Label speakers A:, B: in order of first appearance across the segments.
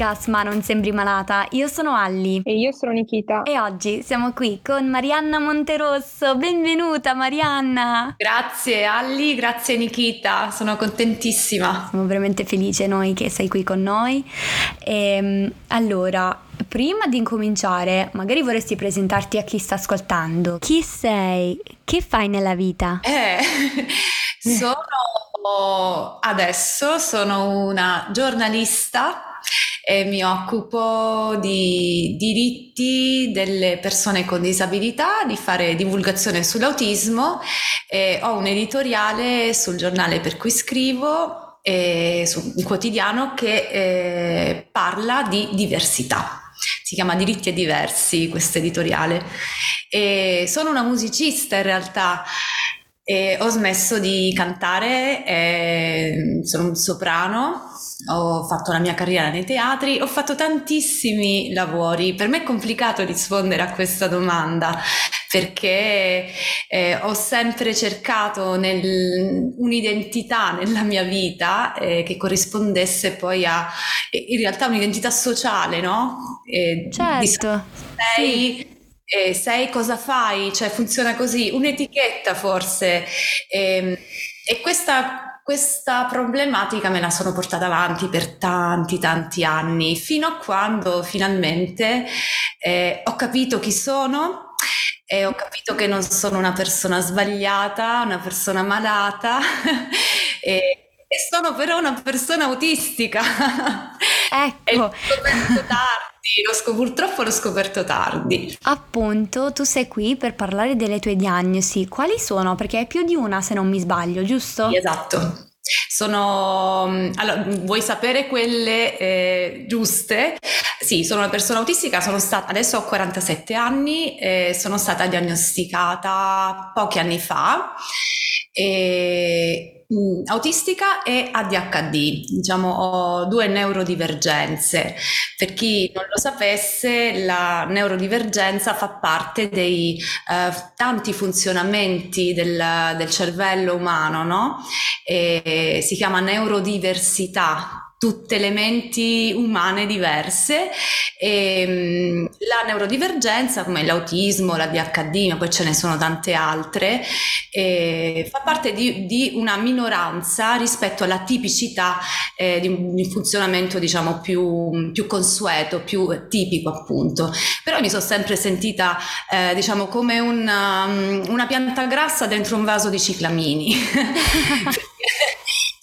A: podcast Ma non sembri malata. Io sono Alli.
B: E io sono Nikita.
A: E oggi siamo qui con Marianna Monterosso. Benvenuta Marianna.
C: Grazie Alli, grazie Nikita, sono contentissima.
A: Siamo veramente felici noi che sei qui con noi. E, ehm, allora, prima di incominciare, magari vorresti presentarti a chi sta ascoltando. Chi sei? Che fai nella vita?
C: Eh, sono adesso sono una giornalista e mi occupo di diritti delle persone con disabilità, di fare divulgazione sull'autismo e ho un editoriale sul giornale per cui scrivo e su un quotidiano che eh, parla di diversità. Si chiama Diritti e Diversi questo editoriale. E sono una musicista in realtà. E ho smesso di cantare, eh, sono un soprano, ho fatto la mia carriera nei teatri, ho fatto tantissimi lavori. Per me è complicato rispondere a questa domanda perché eh, ho sempre cercato nel, un'identità nella mia vita eh, che corrispondesse poi a in realtà un'identità sociale, no?
A: Eh, certo.
C: Sei, sì. Eh, sei cosa fai, cioè funziona così, un'etichetta forse. Ehm, e questa questa problematica me la sono portata avanti per tanti, tanti anni, fino a quando finalmente eh, ho capito chi sono e ho capito che non sono una persona sbagliata, una persona malata. E, e sono però una persona autistica.
A: Ecco. l'ho
C: scoperto tardi, l'ho scop- purtroppo l'ho scoperto tardi.
A: Appunto, tu sei qui per parlare delle tue diagnosi. Quali sono? Perché hai più di una se non mi sbaglio, giusto?
C: Esatto. Sono, allora, vuoi sapere quelle eh, giuste? Sì, sono una persona autistica, sono stata, adesso ho 47 anni, eh, sono stata diagnosticata pochi anni fa. E Mm, autistica e ADHD, diciamo ho due neurodivergenze. Per chi non lo sapesse, la neurodivergenza fa parte dei eh, tanti funzionamenti del, del cervello umano, no? Si chiama neurodiversità tutte le menti umane diverse e mm, la neurodivergenza come l'autismo, la DHD, ma poi ce ne sono tante altre, fa parte di, di, una minoranza rispetto alla tipicità eh, di, un, funzionamento diciamo più, più, consueto, più tipico appunto. Però mi sono sempre sentita eh, diciamo come una, mm, una pianta grassa dentro un vaso di ciclamini.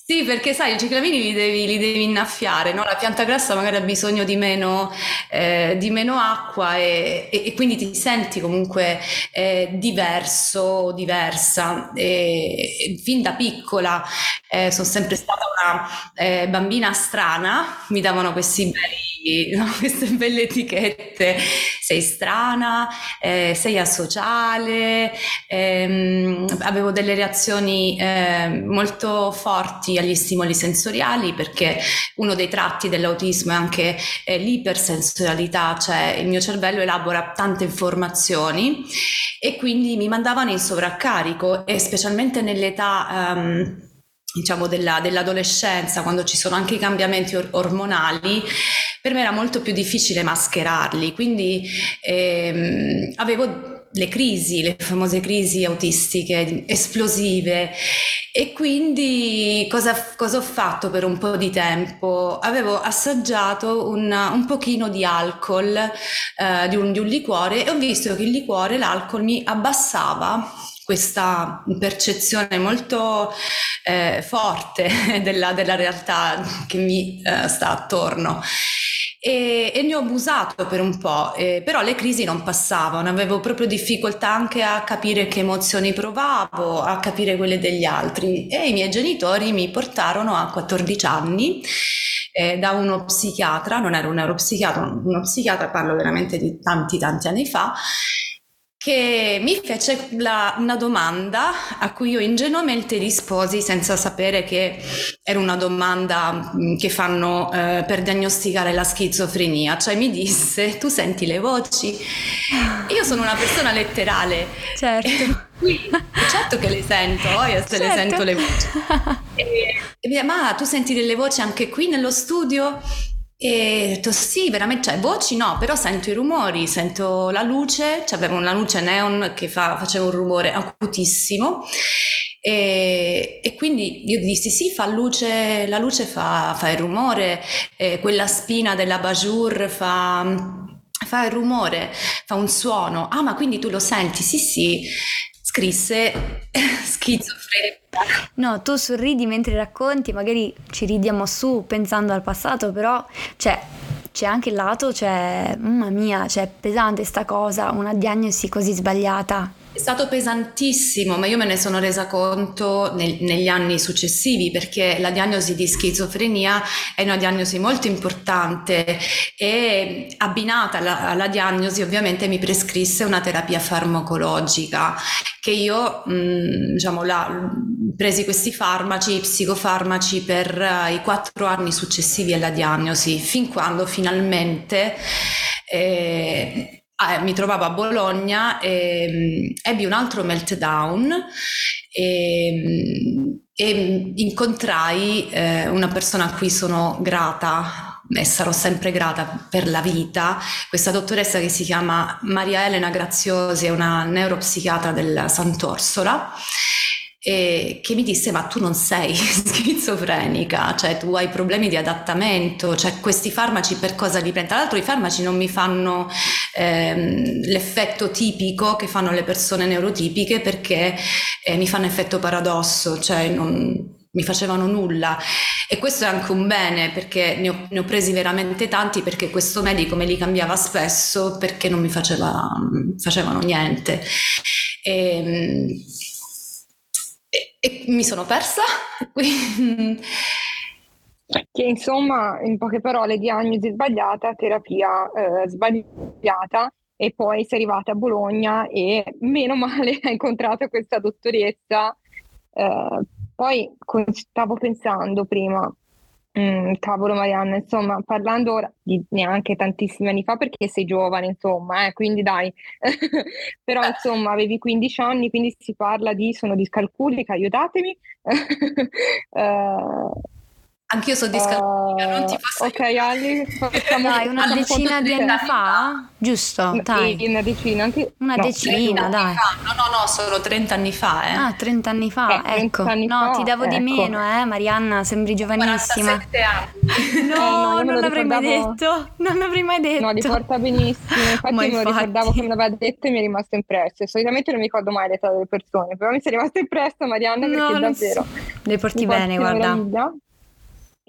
C: Sì, perché sai, i ciclamini li devi, li devi innaffiare, no? La pianta grassa magari ha bisogno di meno, eh, di meno acqua e, e, e, quindi ti senti comunque eh, diverso, diversa. E, fin da piccola eh, sono sempre stata una eh, bambina strana, mi davano questi no? queste belle etichette, sei strana, eh, sei asociale, ehm, avevo delle reazioni eh, molto forti agli stimoli sensoriali perché uno dei tratti dell'autismo è anche eh, l'ipersensorialità, cioè il mio cervello elabora tante informazioni e quindi mi mandavano in sovraccarico e specialmente nell'età... Um, diciamo della, dell'adolescenza, quando ci sono anche i cambiamenti or- ormonali, per me era molto più difficile mascherarli, quindi ehm, avevo le crisi, le famose crisi autistiche esplosive e quindi cosa, cosa, ho fatto per un po' di tempo? Avevo assaggiato un, un pochino di alcol, eh, di, un, di un liquore e ho visto che il liquore, l'alcol mi abbassava questa percezione molto eh, forte della, della, realtà che mi eh, sta attorno. E, e, ne ho abusato per un po', eh, però le crisi non passavano, avevo proprio difficoltà anche a capire che emozioni provavo, a capire quelle degli altri. E i miei genitori mi portarono a 14 anni eh, da uno psichiatra, non era un neuropsichiatra, uno psichiatra, parlo veramente di tanti tanti anni fa, che mi fece la, una domanda a cui io ingenuamente risposi senza sapere che era una domanda mm, che fanno eh, per diagnosticare la schizofrenia, cioè mi disse tu senti le voci? Io sono una persona letterale.
A: Certo.
C: Certo che le sento, oh, io se certo. le sento le voci. E, e, ma tu senti delle voci anche qui nello studio? E ho detto sì, veramente, cioè voci no, però sento i rumori, sento la luce, cioè avevo una luce neon che fa, faceva un rumore acutissimo e, e, quindi io dissi sì, fa luce, la luce fa, fa il rumore, eh, quella spina della bajour fa, fa il rumore, fa un suono. Ah, ma quindi tu lo senti? Sì, sì, scrisse schizofrenica.
A: No, tu sorridi mentre racconti, magari ci ridiamo su pensando al passato, però cioè, c'è anche il lato, cioè, mamma mia, cioè, pesante sta cosa, una diagnosi così sbagliata.
C: È stato pesantissimo, ma io me ne sono resa conto nel, negli anni successivi perché la diagnosi di schizofrenia è una diagnosi molto importante e abbinata alla, alla diagnosi ovviamente mi prescrisse una terapia farmacologica che io mh, diciamo la, presi questi farmaci, psicofarmaci per uh, i quattro anni successivi alla diagnosi fin quando finalmente eh, eh, mi trovavo a Bologna e mh, ebbi un altro meltdown e, mh, e incontrai eh, una persona a cui sono grata e sarò sempre grata per la vita, questa dottoressa che si chiama Maria Elena Graziosi, è una neuropsichiatra del Sant'Orsola e che mi disse ma tu non sei schizofrenica, cioè tu hai problemi di adattamento, cioè questi farmaci per cosa li prendi? Tra l'altro i farmaci non mi fanno ehm, l'effetto tipico che fanno le persone neurotipiche perché eh, mi fanno effetto paradosso, cioè non, mi facevano nulla e questo è anche un bene perché ne ho, ne ho, presi veramente tanti perché questo medico me li cambiava spesso perché non mi faceva, facevano niente. E, ehm, e, e mi sono persa.
B: che insomma, in poche parole, diagnosi sbagliata, terapia eh, sbagliata e poi sei arrivata a Bologna e meno male hai incontrato questa dottoressa. Eh, poi stavo pensando prima, Mm, cavolo Marianna, insomma, parlando ora di neanche tantissimi anni fa perché sei giovane, insomma, eh, quindi dai, però insomma avevi 15 anni, quindi si parla di, sono discalculica, aiutatemi.
C: uh, Anch'io sono discalculica, uh, non ti posso
B: Ok Ali,
A: facciamo dai, una decina di anni fa? Giusto, dai.
B: Una decina, anche...
A: Una no, decina, dai.
C: No, no, no, solo 30 anni fa, eh.
A: Ah, 30 anni fa, eh, ecco. Anni no, fa, ti davo ecco. di meno, eh, Marianna, sembri giovanissima.
C: 47 anni.
A: no, eh, no non l'avrei mai detto, non l'avrei mai detto.
B: No, li porta benissimo, infatti Ma me lo ricordavo quando l'aveva detto e mi è rimasto impresso. Solitamente non mi ricordo mai l'età delle persone, però mi sei rimasta impressa Marianna perché no, davvero...
A: Le porti bene, guarda.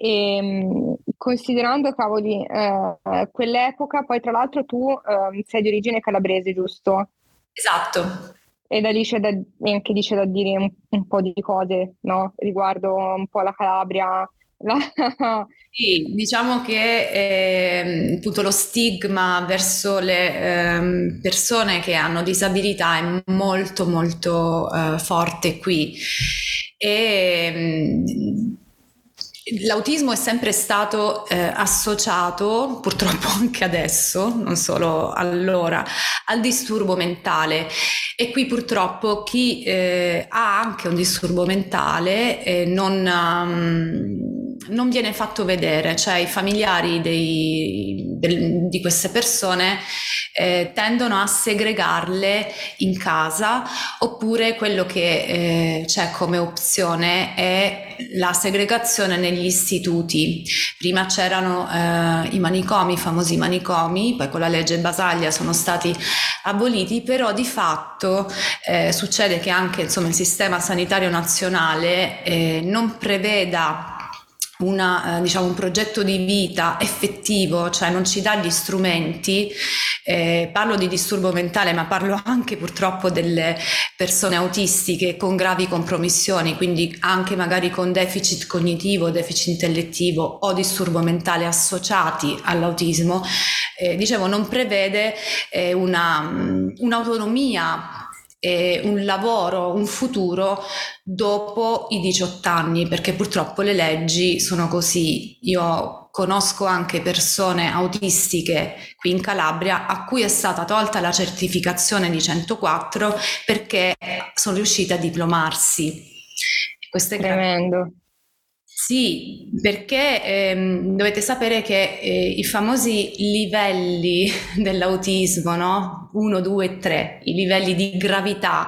B: E, ehm, considerando, cavoli, eh, quell'epoca, poi tra l'altro tu eh, sei di origine calabrese, giusto?
C: Esatto.
B: E da lì c'è da, anche lì c'è da dire un, un, po' di cose, no? Riguardo un po' la Calabria. La...
C: sì, diciamo che eh, appunto lo stigma verso le eh, persone che hanno disabilità è molto molto eh, forte qui. E, ehm, L'autismo è sempre stato eh, associato, purtroppo anche adesso, non solo allora, al disturbo mentale. E qui purtroppo chi eh, ha anche un disturbo mentale eh, non, um, non, viene fatto vedere, cioè i familiari dei, del, di queste persone eh, tendono a segregarle in casa oppure quello che eh, c'è come opzione è la segregazione negli istituti. Prima c'erano eh, i manicomi, i famosi manicomi, poi con la legge Basaglia sono stati aboliti, però di fatto eh, succede che anche insomma, il sistema sanitario nazionale eh, non preveda una, eh, diciamo, un progetto di vita effettivo, cioè non ci dà gli strumenti, eh, parlo di disturbo mentale, ma parlo anche purtroppo delle persone autistiche con gravi compromissioni, quindi anche magari con deficit cognitivo, deficit intellettivo o disturbo mentale associati all'autismo, eh, dicevo, non prevede eh, una, un'autonomia eh, un lavoro, un futuro dopo i 18 anni, perché purtroppo le leggi sono così. Io conosco anche persone autistiche qui in Calabria a cui è stata tolta la certificazione di 104 perché sono riuscite a diplomarsi.
B: Questo è tremendo.
C: Sì, perché ehm, dovete sapere che eh, i famosi livelli dell'autismo, no? 1, 2, 3, i livelli di gravità,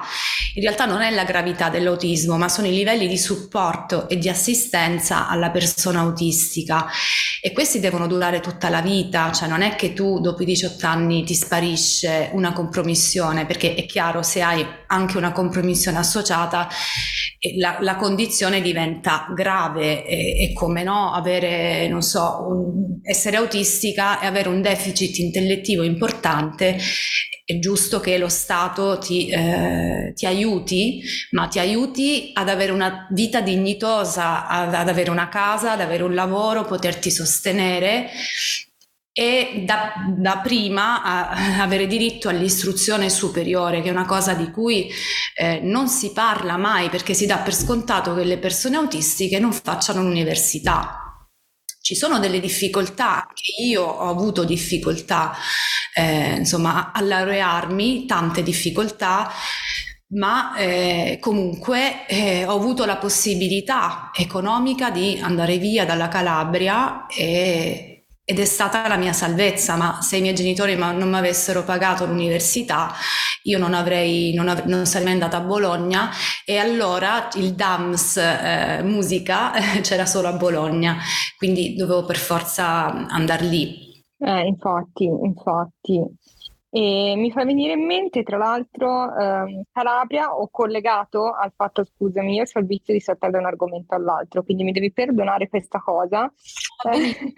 C: in realtà non è la gravità dell'autismo, ma sono i livelli di supporto e di assistenza alla persona autistica. E questi devono durare tutta la vita, cioè non è che tu dopo i 18 anni ti sparisce una compromissione, perché è chiaro se hai anche una compromissione associata la, la condizione diventa grave. E, e, come no avere, non so, un, essere autistica e avere un deficit intellettivo importante è giusto che lo Stato ti, eh, ti, aiuti, ma ti aiuti ad avere una vita dignitosa, ad, ad avere una casa, ad avere un lavoro, poterti sostenere e da, da, prima a, avere diritto all'istruzione superiore, che è una cosa di cui eh, non si parla mai perché si dà per scontato che le persone autistiche non facciano l'università. Ci sono delle difficoltà io ho avuto difficoltà eh, insomma a laurearmi, tante difficoltà, ma eh, comunque eh, ho avuto la possibilità economica di andare via dalla Calabria e ed è stata la mia salvezza, ma se i miei genitori non mi avessero pagato l'università, io non, avrei, non, av- non sarei mai andata a Bologna e allora il DAMS eh, musica c'era solo a Bologna, quindi dovevo per forza andare lì.
B: Eh, infatti, infatti. E mi fa venire in mente, tra l'altro, ehm, Calabria ho collegato al fatto, scusami, io ho il vizio di saltare da un argomento all'altro, quindi mi devi perdonare questa cosa, eh,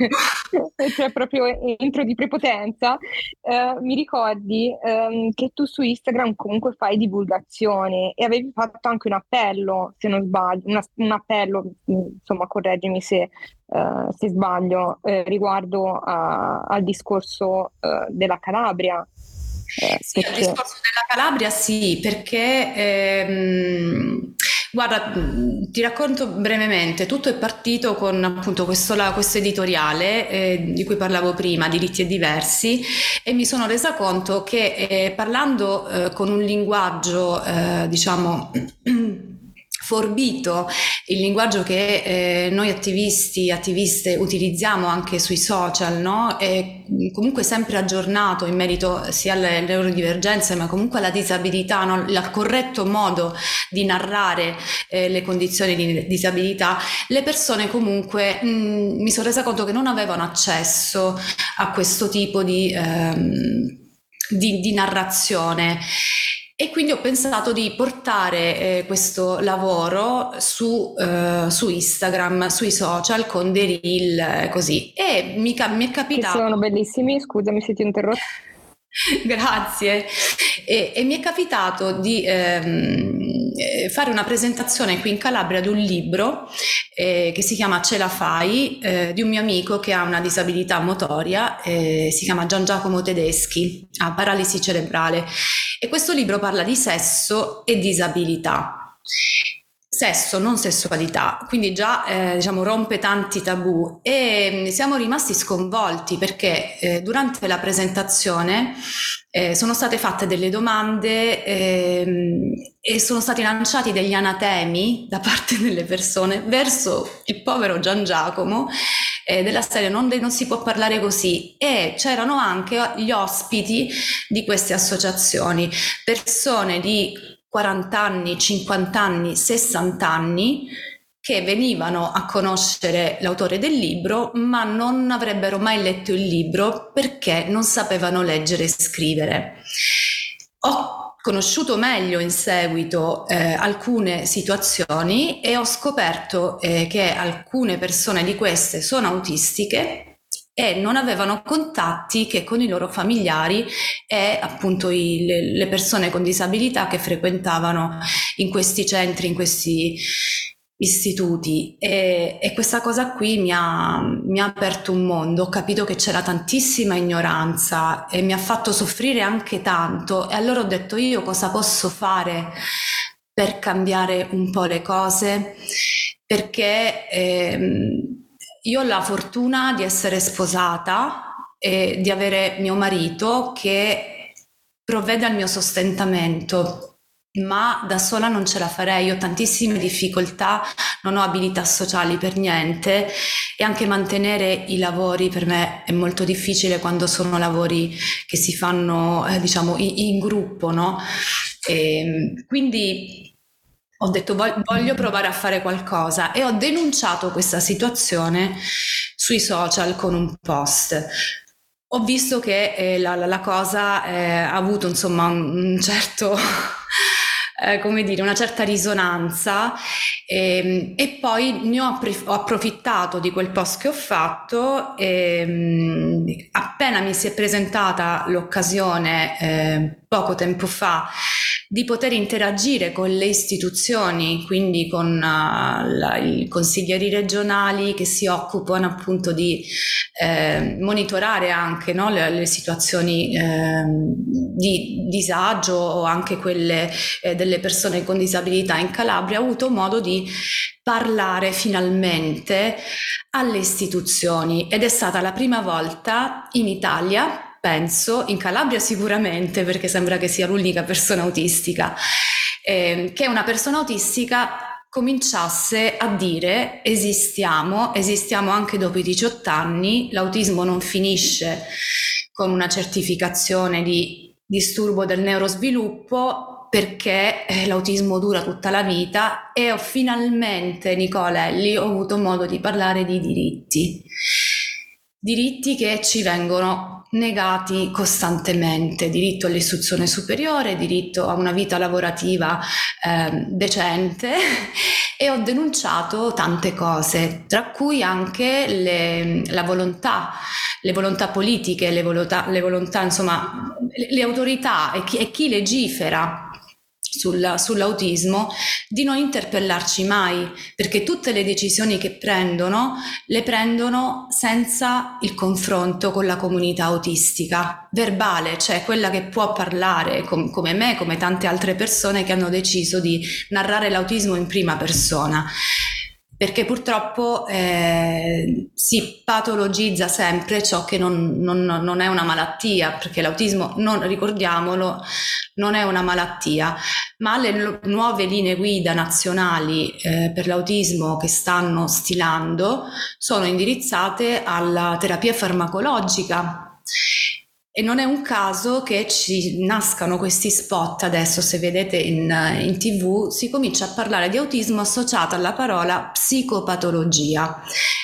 B: cioè proprio entro di prepotenza. Eh, mi ricordi ehm, che tu su Instagram comunque fai divulgazione e avevi fatto anche un appello, se non sbaglio, una, un appello, insomma, correggimi se, Uh, se sbaglio, eh, riguardo a, al discorso uh, della Calabria.
C: Eh, sì, perché... il discorso della Calabria sì, perché ehm, guarda, ti racconto brevemente, tutto è partito con appunto questo, questo editoriale eh, di cui parlavo prima, diritti e diversi, e mi sono resa conto che eh, parlando eh, con un linguaggio, eh, diciamo, forbito il linguaggio che eh, noi attivisti, attiviste utilizziamo anche sui social, no? È comunque sempre aggiornato in merito sia alle neurodivergenze ma comunque alla disabilità, no? il corretto modo di narrare eh, le condizioni di disabilità, le persone comunque mh, mm, mi sono resa conto che non avevano accesso a questo tipo di, ehm, di, di narrazione. E quindi ho pensato di portare eh, questo lavoro su, eh, su, Instagram, sui social con dei reel eh, così. E mi, mi è capitato...
B: Che sono bellissimi, scusami se ti ho interrotto.
C: Grazie. E, e, mi è capitato di ehm, eh, fare una presentazione qui in Calabria di un libro eh, che si chiama Ce la fai, eh, di un mio amico che ha una disabilità motoria, eh, si chiama Gian Giacomo Tedeschi, ha paralisi cerebrale. E questo libro parla di sesso e disabilità sesso, non sessualità, quindi già eh, diciamo, rompe tanti tabù. E mm, siamo rimasti sconvolti perché eh, durante la presentazione eh, sono state fatte delle domande ehm, e sono stati lanciati degli anatemi da parte delle persone verso il povero Gian Giacomo eh, della serie non, non, si può parlare così. E c'erano anche gli ospiti di queste associazioni, persone di 40 anni, 50 anni, 60 anni che venivano a conoscere l'autore del libro, ma non avrebbero mai letto il libro perché non sapevano leggere e scrivere. Ho conosciuto meglio in seguito eh, alcune situazioni e ho scoperto eh, che alcune persone di queste sono autistiche e non avevano contatti che con i loro familiari e appunto i, le, persone con disabilità che frequentavano in questi centri, in questi istituti. E, e questa cosa qui mi ha, mi ha aperto un mondo, ho capito che c'era tantissima ignoranza e mi ha fatto soffrire anche tanto. E allora ho detto io cosa posso fare per cambiare un po' le cose? Perché ehm, io ho la fortuna di essere sposata e di avere mio marito che provvede al mio sostentamento ma da sola non ce la farei, ho tantissime difficoltà, non ho abilità sociali per niente e anche mantenere i lavori per me è molto difficile quando sono lavori che si fanno eh, diciamo in, in, gruppo, no? E, ehm, quindi ho detto voglio provare a fare qualcosa e ho denunciato questa situazione sui social con un post. Ho visto che eh, la, la, cosa eh, ha avuto insomma un certo eh, come dire, una certa risonanza. E, ehm, e poi ne ho, ho, approfittato di quel post che ho fatto ehm, appena mi si è presentata l'occasione eh, poco tempo fa di poter interagire con le istituzioni, quindi con uh, la, i consiglieri regionali che si occupano appunto di eh, monitorare anche no, le, le, situazioni eh, di disagio o anche quelle eh, delle persone con disabilità in Calabria, ho avuto modo di parlare finalmente alle istituzioni ed è stata la prima volta in Italia penso, in Calabria sicuramente, perché sembra che sia l'unica persona autistica, eh, che una persona autistica cominciasse a dire esistiamo, esistiamo anche dopo i 18 anni, l'autismo non finisce con una certificazione di disturbo del neurosviluppo perché eh, l'autismo dura tutta la vita e ho finalmente, Nicola Elli, ho avuto modo di parlare di diritti. Diritti che ci vengono negati costantemente, diritto all'istruzione superiore, diritto a una vita lavorativa eh, decente e ho denunciato tante cose, tra cui anche le, la volontà, le volontà politiche, le volontà, le volontà insomma, le, le autorità e chi, e chi legifera sul, sull'autismo di non interpellarci mai, perché tutte le decisioni che prendono le prendono senza il confronto con la comunità autistica, verbale, cioè quella che può parlare com- come me, come tante altre persone che hanno deciso di narrare l'autismo in prima persona perché purtroppo eh, si patologizza sempre ciò che non, non, non, è una malattia, perché l'autismo, non, ricordiamolo, non è una malattia, ma le nuove linee guida nazionali eh, per l'autismo che stanno stilando sono indirizzate alla terapia farmacologica e non è un caso che ci nascano questi spot adesso, se vedete in, in, tv, si comincia a parlare di autismo associato alla parola psicopatologia.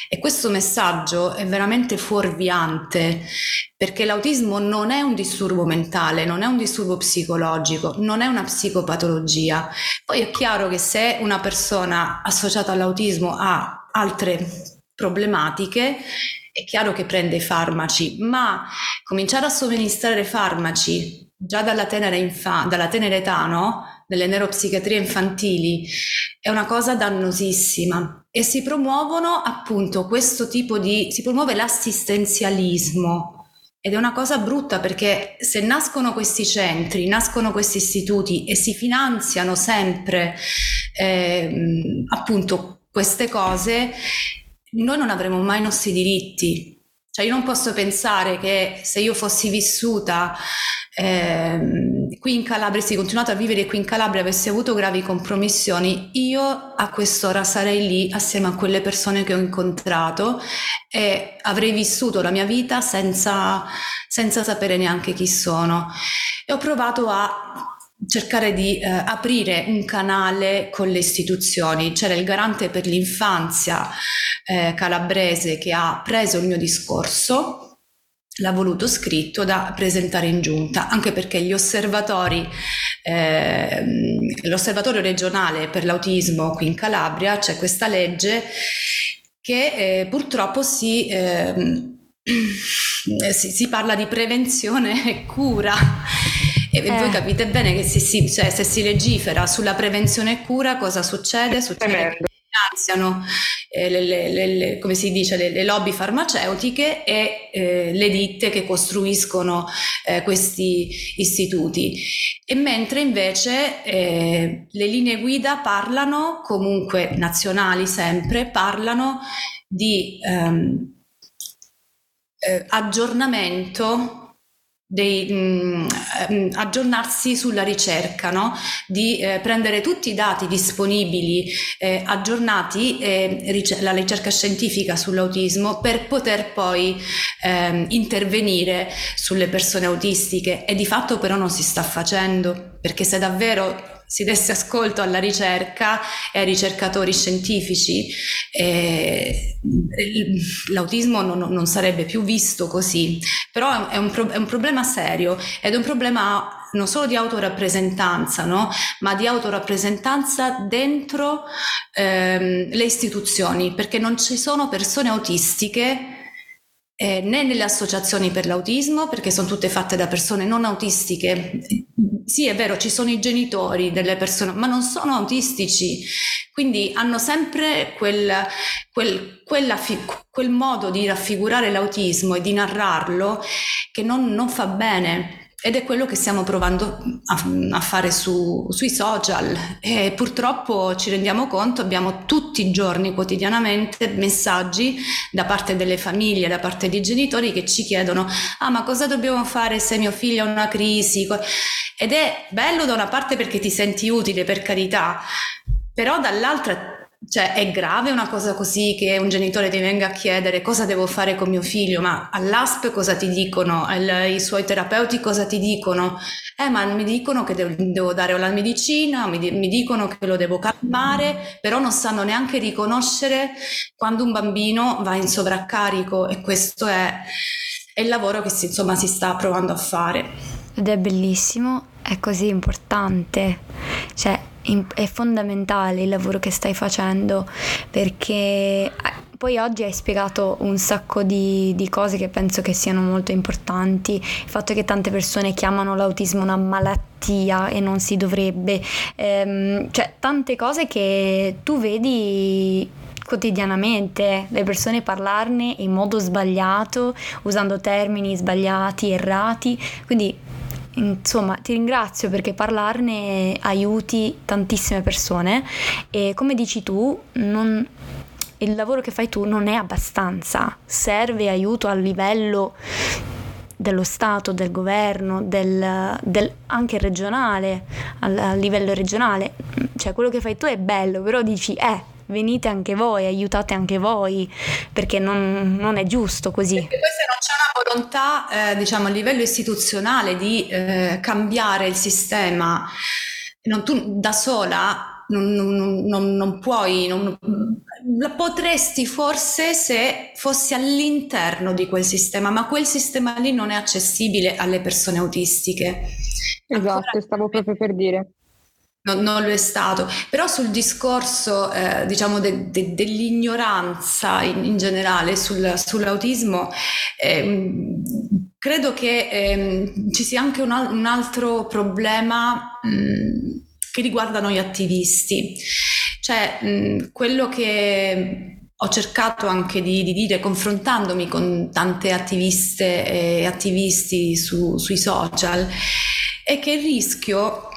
C: E questo messaggio è veramente fuorviante perché l'autismo non è un disturbo mentale, non è un disturbo psicologico, non è una psicopatologia. Poi è chiaro che se una persona associata all'autismo ha altre problematiche, è chiaro che prende i farmaci, ma cominciare a somministrare farmaci già dalla tenera, infa- dalla tenera età, no? nelle neuropsichiatrie infantili, è una cosa dannosissima e si promuovono appunto questo tipo di, si promuove l'assistenzialismo. Ed è una cosa brutta perché se nascono questi centri, nascono questi istituti e si finanziano sempre eh, appunto queste cose, noi non avremo mai i nostri diritti. Cioè io non posso pensare che se io fossi vissuta eh, qui in Calabria, se continuato a vivere qui in Calabria, avessi avuto gravi compromissioni, io a quest'ora sarei lì assieme a quelle persone che ho incontrato e avrei vissuto la mia vita senza, senza sapere neanche chi sono. E ho provato a cercare di eh, aprire un canale con le istituzioni. C'era il garante per l'infanzia eh, calabrese che ha preso il mio discorso l'ha voluto scritto da presentare in giunta, anche perché gli osservatori, eh, l'osservatorio regionale per l'autismo qui in Calabria, c'è questa legge che eh, purtroppo si, eh, si, si, parla di prevenzione e cura e eh. voi capite bene che se si, cioè, se si, legifera sulla prevenzione e cura cosa succede? Succede che finanziano eh, le, le, le, come si dice, le, lobby farmaceutiche e eh, le ditte che costruiscono eh, questi istituti. E mentre invece eh, le linee guida parlano, comunque nazionali sempre, parlano di ehm, eh, aggiornamento dei, mh, mm, aggiornarsi sulla ricerca, no? di eh, prendere tutti i dati disponibili, eh, aggiornati, eh, la ricerca scientifica sull'autismo per poter poi ehm, intervenire sulle persone autistiche e di fatto però non si sta facendo perché se davvero si desse ascolto alla ricerca e ai ricercatori scientifici, eh, l'autismo non, non, sarebbe più visto così. Però è un, è un, problema serio ed è un problema non solo di autorappresentanza, no? ma di autorappresentanza dentro ehm, le istituzioni, perché non ci sono persone autistiche eh, né nelle associazioni per l'autismo, perché sono tutte fatte da persone non autistiche. Sì, è vero, ci sono i genitori delle persone, ma non sono autistici, quindi hanno sempre quel, quel, quella, quel modo di raffigurare l'autismo e di narrarlo che non, non fa bene. Ed è quello che stiamo provando a, a fare su, sui social e purtroppo ci rendiamo conto, abbiamo tutti i giorni, quotidianamente, messaggi da parte delle famiglie, da parte dei genitori che ci chiedono ah ma cosa dobbiamo fare se mio figlio ha una crisi? Ed è bello da una parte perché ti senti utile, per carità, però dall'altra cioè, è grave una cosa così che un genitore ti venga a chiedere cosa devo fare con mio figlio, ma all'ASP cosa ti dicono? Al, I suoi terapeuti cosa ti dicono? Eh, ma mi dicono che devo, devo dare la medicina, mi, mi, dicono che lo devo calmare, però non sanno neanche riconoscere quando un bambino va in sovraccarico e questo è, è il lavoro che si, insomma, si sta provando a fare.
A: Ed è bellissimo, è così importante. Cioè, è fondamentale il lavoro che stai facendo perché eh, poi oggi hai spiegato un sacco di, di, cose che penso che siano molto importanti. Il fatto che tante persone chiamano l'autismo una malattia e non si dovrebbe, ehm, cioè tante cose che tu vedi quotidianamente le persone parlarne in modo sbagliato, usando termini sbagliati, errati. Quindi Insomma, ti ringrazio perché parlarne aiuti tantissime persone e come dici tu, non, il lavoro che fai tu non è abbastanza, serve aiuto a livello dello Stato, del governo, del, del, anche regionale, a livello regionale. Cioè quello che fai tu è bello, però dici, eh, venite anche voi, aiutate anche voi, perché non, non è giusto così.
C: Perché poi se non c'è una volontà, eh, diciamo, a livello istituzionale di eh, cambiare il sistema, non, tu da sola non, non, non, non puoi, la potresti forse se fossi all'interno di quel sistema, ma quel sistema lì non è accessibile alle persone autistiche.
B: Esatto, Ancora, stavo proprio per dire.
C: Non, non, lo è stato, però sul discorso eh, diciamo de, de, dell'ignoranza in, in generale sul, sull'autismo, eh, credo che eh, ci sia anche un, un altro problema mh, che riguarda noi attivisti, cioè mh, quello che ho cercato anche di, di, dire, confrontandomi con tante attiviste e attivisti su, sui social, è che il rischio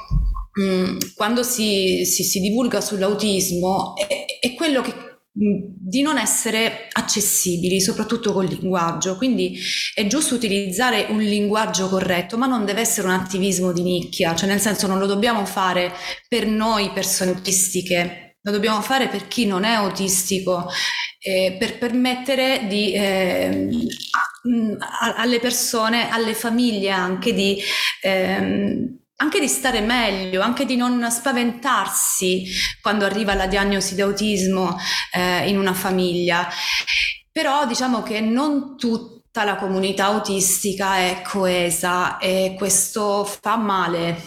C: quando si, si, si, divulga sull'autismo è, è quello che di non essere accessibili, soprattutto col linguaggio. Quindi è giusto utilizzare un linguaggio corretto, ma non deve essere un attivismo di nicchia, cioè nel senso non lo dobbiamo fare per noi persone autistiche, lo dobbiamo fare per chi non è autistico, eh, per permettere di, eh, a, alle persone, alle famiglie anche di... Eh, anche di stare meglio, anche di non spaventarsi quando arriva la diagnosi di autismo eh, in una famiglia. Però diciamo che non tutta la comunità autistica è coesa e questo fa male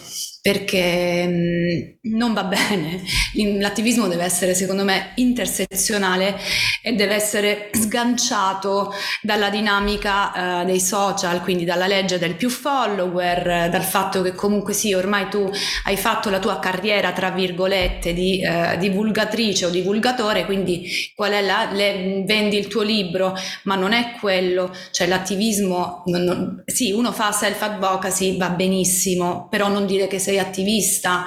C: perché mh, non va bene. L'attivismo deve essere, secondo me, intersezionale e deve essere sganciato dalla dinamica uh, dei social, quindi dalla legge del più follower, dal fatto che comunque sì, ormai tu hai fatto la tua carriera, tra virgolette, di uh, divulgatrice o divulgatore, quindi qual è la, le, vendi il tuo libro, ma non è quello, cioè l'attivismo, non, non, sì, uno fa self-advocacy, va benissimo, però non dire che sei attivista,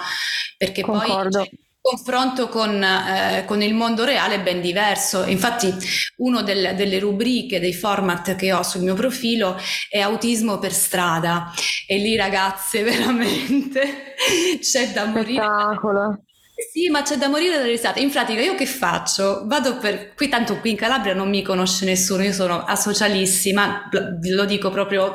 C: perché
B: Concordo.
C: poi confronto con, eh, con, il mondo reale è ben diverso. Infatti, una delle, delle, rubriche, dei format che ho sul mio profilo è autismo per strada. E lì, ragazze, veramente c'è da morire.
B: Spettacolo.
C: Sì, ma c'è da morire dalle risate. In pratica, io che faccio? Vado per. Qui, tanto qui in Calabria non mi conosce nessuno, io sono asocialissima, lo dico proprio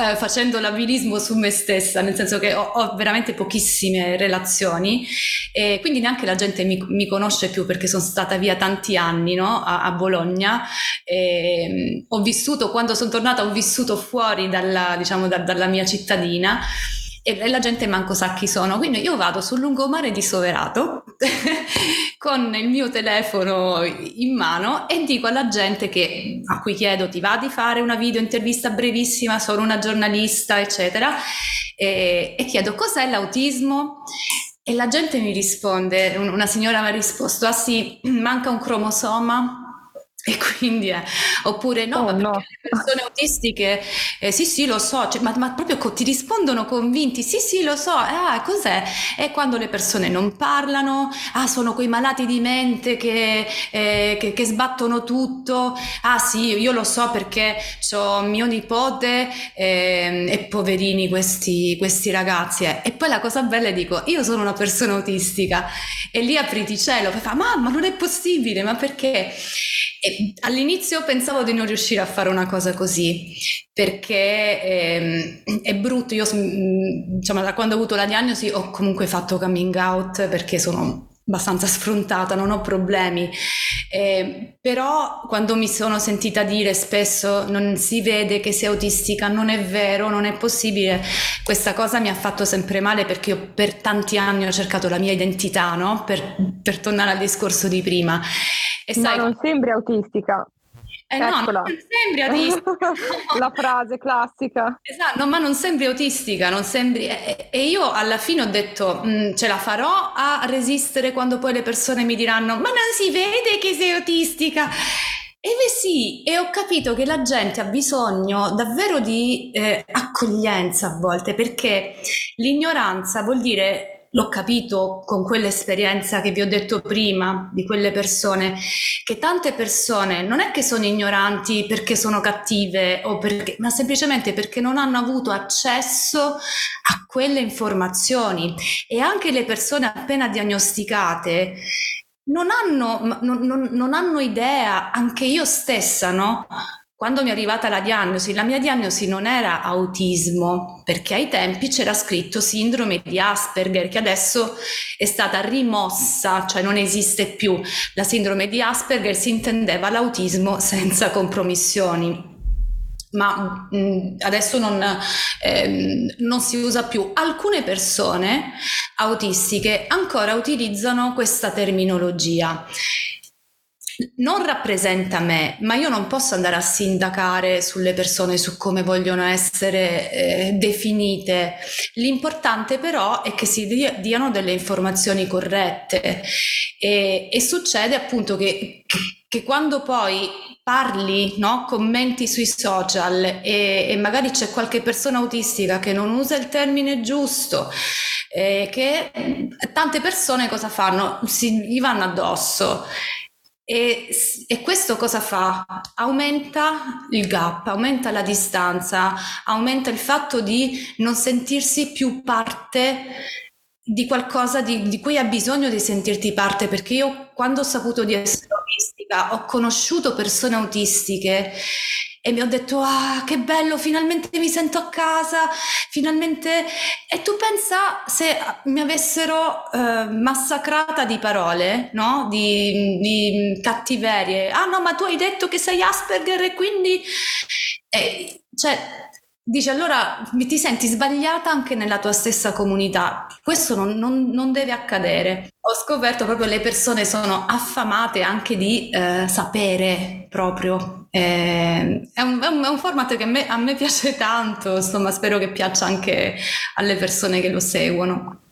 C: eh, facendo l'abilismo su me stessa, nel senso che ho, ho veramente pochissime relazioni e quindi neanche la gente mi, mi, conosce più perché sono stata via tanti anni no? a, a, Bologna. E, ho vissuto, quando sono tornata, ho vissuto fuori dalla, diciamo, da, dalla mia cittadina e la gente manco sa chi sono. Quindi io vado sul lungomare di Soverato con il mio telefono in mano e dico alla gente che, a cui chiedo ti va di fare una video intervista brevissima, sono una giornalista, eccetera, e, e chiedo cos'è l'autismo. E la gente mi risponde, una signora mi ha risposto, ah sì, manca un cromosoma e quindi è, oppure no, oh, ma no. le persone autistiche, eh, sì sì lo so, cioè, ma, ma, proprio co- ti rispondono convinti, sì sì lo so, ah cos'è? È quando le persone non parlano, ah sono quei malati di mente che, eh, che, che sbattono tutto, ah sì io lo so perché ho mio nipote eh, e poverini questi, questi ragazzi. Eh. E poi la cosa bella è dico, io sono una persona autistica e lì apriti cielo, e fa mamma non è possibile, ma perché? E all'inizio pensavo di non riuscire a fare una cosa così perché ehm, è brutto. Io, diciamo, da quando ho avuto la diagnosi ho comunque fatto coming out perché sono abbastanza sfrontata, non ho problemi. Eh, però quando mi sono sentita dire spesso non si vede che sei autistica, non è vero, non è possibile, questa cosa mi ha fatto sempre male perché io per tanti anni ho cercato la mia identità, no? per, per tornare al discorso di prima.
B: E sai, Ma non sembri autistica.
C: Eh no, non sembri autistica.
B: La frase classica.
C: Esatto, ma non sembri autistica, non sembri... E io alla fine ho detto, mm, ce la farò a resistere quando poi le persone mi diranno, ma non si vede che sei autistica. E beh sì, e ho capito che la gente ha bisogno davvero di eh, accoglienza a volte, perché l'ignoranza vuol dire l'ho capito con quell'esperienza che vi ho detto prima di quelle persone, che tante persone non è che sono ignoranti perché sono cattive o perché, ma semplicemente perché non hanno avuto accesso a quelle informazioni e anche le persone appena diagnosticate non hanno, non, non, non hanno idea, anche io stessa, no? Quando mi è arrivata la diagnosi, la mia diagnosi non era autismo, perché ai tempi c'era scritto sindrome di Asperger, che adesso è stata rimossa, cioè non esiste più. La sindrome di Asperger si intendeva l'autismo senza compromissioni ma mh, adesso non, eh, non, si usa più. Alcune persone autistiche ancora utilizzano questa terminologia non rappresenta me, ma io non posso andare a sindacare sulle persone su come vogliono essere eh, definite. L'importante però è che si dia, diano delle informazioni corrette e, e succede appunto che, che, quando poi parli, no? commenti sui social e, e, magari c'è qualche persona autistica che non usa il termine giusto, eh, che tante persone cosa fanno? Si gli vanno addosso e, e, questo cosa fa? Aumenta il gap, aumenta la distanza, aumenta il fatto di non sentirsi più parte di qualcosa di, di cui ha bisogno di sentirti parte, perché io quando ho saputo di essere autistica ho conosciuto persone autistiche e mi ho detto ah che bello finalmente mi sento a casa finalmente e tu pensa se mi avessero eh, massacrata di parole no? Di, di, cattiverie. Ah no ma tu hai detto che sei Asperger e quindi e, cioè Dice allora ti senti sbagliata anche nella tua stessa comunità. Questo non, non, non deve accadere. Ho scoperto proprio che le persone sono affamate anche di eh, sapere proprio. Eh, è, un, è, un, è, un, format che me, a me piace tanto, insomma spero che piaccia anche alle persone che lo seguono.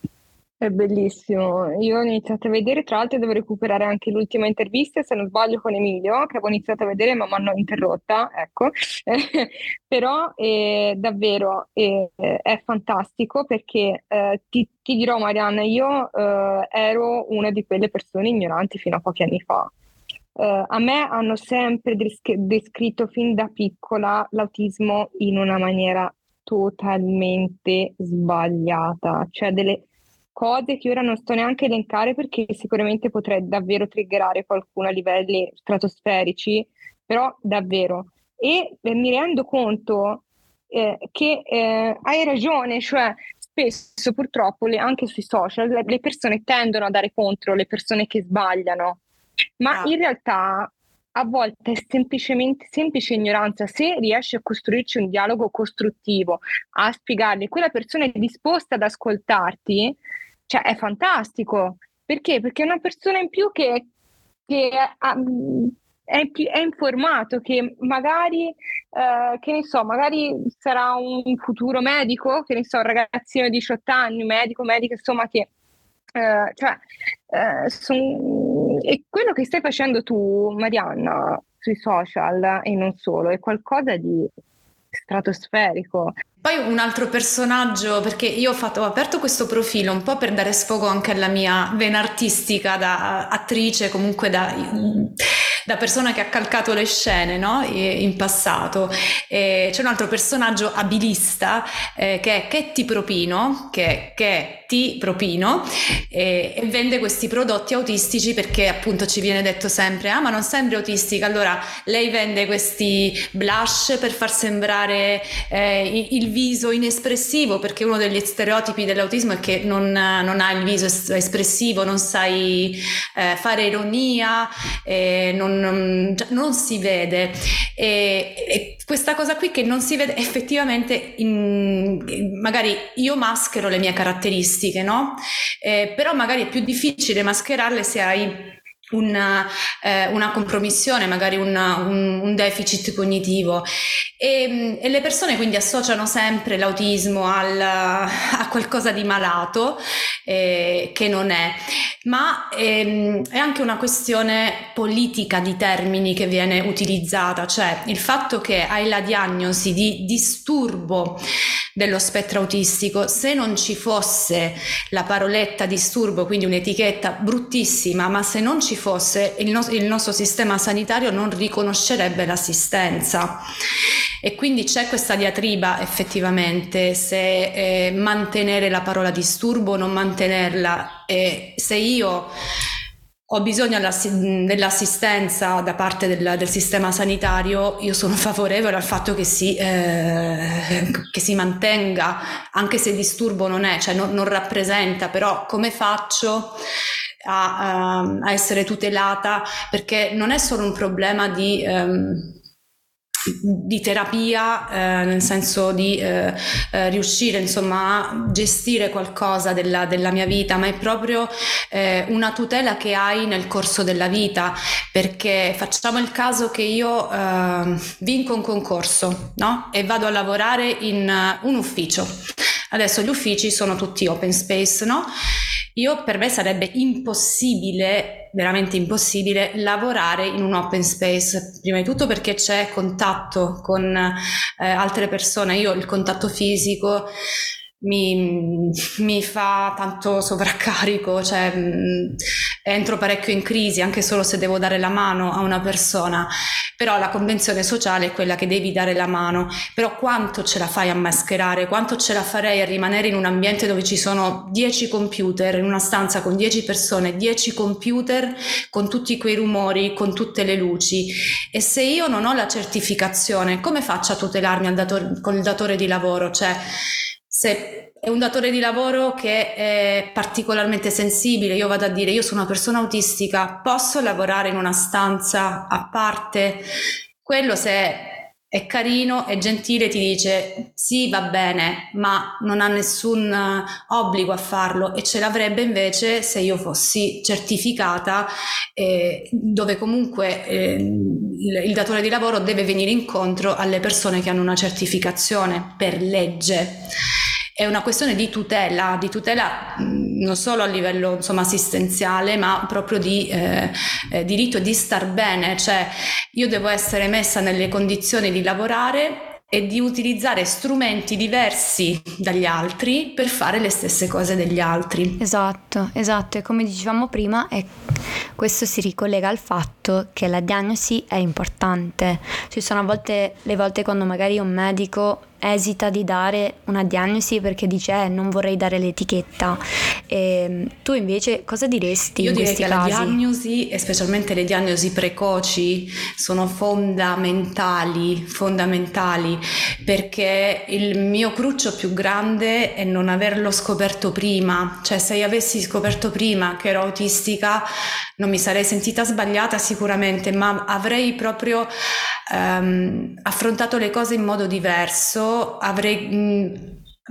B: È bellissimo. Io ho iniziato a vedere, tra l'altro devo recuperare anche l'ultima intervista, se non sbaglio, con Emilio, che avevo iniziato a vedere ma mi hanno interrotta, ecco. Però eh, davvero eh, è fantastico perché eh, ti, ti, dirò Marianna, io eh, ero una di quelle persone ignoranti fino a pochi anni fa. Uh, a me hanno sempre descritto fin da piccola l'autismo in una maniera totalmente sbagliata, cioè delle, cose che ora non sto neanche a elencare perché sicuramente potrei davvero triggerare qualcuno a livelli stratosferici, però davvero. E eh, mi rendo conto eh, che eh, hai ragione, cioè spesso purtroppo le, anche sui social le, le, persone tendono a dare contro le persone che sbagliano, ma ah. in realtà a volte è semplicemente semplice ignoranza. Se riesci a costruirci un dialogo costruttivo, a spiegargli, quella persona è disposta ad ascoltarti, cioè è fantastico. Perché? Perché è una persona in più che, che ha, è, è, informato, che magari, eh, che ne so, magari sarà un futuro medico, che ne so, un ragazzino di 18 anni, medico, medico, insomma, che eh, cioè, eh, son... e quello che stai facendo tu, Marianna, sui social e non solo, è qualcosa di stratosferico.
C: Poi un altro personaggio, perché io ho, fatto, ho, aperto questo profilo un po' per dare sfogo anche alla mia vena artistica da attrice, comunque da da persona che ha calcato le scene no? in passato. E c'è un altro personaggio abilista eh, che è Ketty Propino, che, che è T Propino, e, e, vende questi prodotti autistici perché appunto ci viene detto sempre, ah ma non sembri autistica, allora lei vende questi blush per far sembrare eh, il viso inespressivo, perché uno degli stereotipi dell'autismo è che non, non ha il viso espressivo, non sai eh, fare ironia, eh, non non, non si vede. E, e, questa cosa qui che non si vede effettivamente, in, magari io maschero le mie caratteristiche, no? Eh, però magari è più difficile mascherarle se hai una, eh, una compromissione, magari una, un, un, deficit cognitivo. E, e, le persone quindi associano sempre l'autismo al, a qualcosa di malato, eh, che non è, ma ehm, è anche una questione politica di termini che viene utilizzata, cioè il fatto che hai la diagnosi di disturbo dello spettro autistico, se non ci fosse la paroletta disturbo, quindi un'etichetta bruttissima, ma se non ci fosse il, no- il nostro sistema sanitario non riconoscerebbe l'assistenza. E quindi c'è questa diatriba effettivamente se eh, mantenere la parola disturbo o non mantenerla. E se io ho bisogno dell'assistenza da parte del, del, sistema sanitario, io sono favorevole al fatto che si, eh, che si mantenga, anche se disturbo non è, cioè non, non rappresenta, però come faccio a, a, essere tutelata? Perché non è solo un problema di... Um, di terapia, eh, nel senso di eh, eh, riuscire insomma a gestire qualcosa della, della mia vita, ma è proprio eh, una tutela che hai nel corso della vita, perché facciamo il caso che io eh, vinco un concorso no? e vado a lavorare in uh, un ufficio. Adesso gli uffici sono tutti open space, no? Io per me sarebbe impossibile, veramente impossibile, lavorare in un open space, prima di tutto perché c'è contatto con eh, altre persone, io il contatto fisico mi, mi, fa tanto sovraccarico, cioè mh, entro parecchio in crisi anche solo se devo dare la mano a una persona, però la convenzione sociale è quella che devi dare la mano, però quanto ce la fai a mascherare, quanto ce la farei a rimanere in un ambiente dove ci sono 10 computer, in una stanza con 10 persone, 10 computer con tutti quei rumori, con tutte le luci? E se io non ho la certificazione, come faccio a tutelarmi datore, con il datore di lavoro? Cioè, se è un datore di lavoro che è particolarmente sensibile, io vado a dire io sono una persona autistica, posso lavorare in una stanza a parte? Quello se è carino, è gentile, ti dice sì, va bene, ma non ha nessun obbligo a farlo. E ce l'avrebbe invece se io fossi certificata, eh, dove comunque eh, il, il datore di lavoro deve venire incontro alle persone che hanno una certificazione per legge è una questione di tutela, di tutela non solo a livello insomma, assistenziale, ma proprio di eh, eh, diritto di star bene, cioè io devo essere messa nelle condizioni di lavorare e di utilizzare strumenti diversi dagli altri per fare le stesse cose degli altri.
A: Esatto, esatto, e come dicevamo prima, è, questo si ricollega al fatto che la diagnosi è importante. Ci sono a volte le volte quando magari un medico esita di dare una diagnosi perché dice eh, non vorrei dare l'etichetta. E, ehm, tu invece cosa diresti?
C: Io direi che
A: casi?
C: la diagnosi, e specialmente le diagnosi precoci, sono fondamentali, fondamentali, perché il mio cruccio più grande è non averlo scoperto prima, cioè se io avessi scoperto prima che ero autistica non mi sarei sentita sbagliata sicuramente, ma avrei proprio um, affrontato le cose in modo diverso, avrei, mh, mm,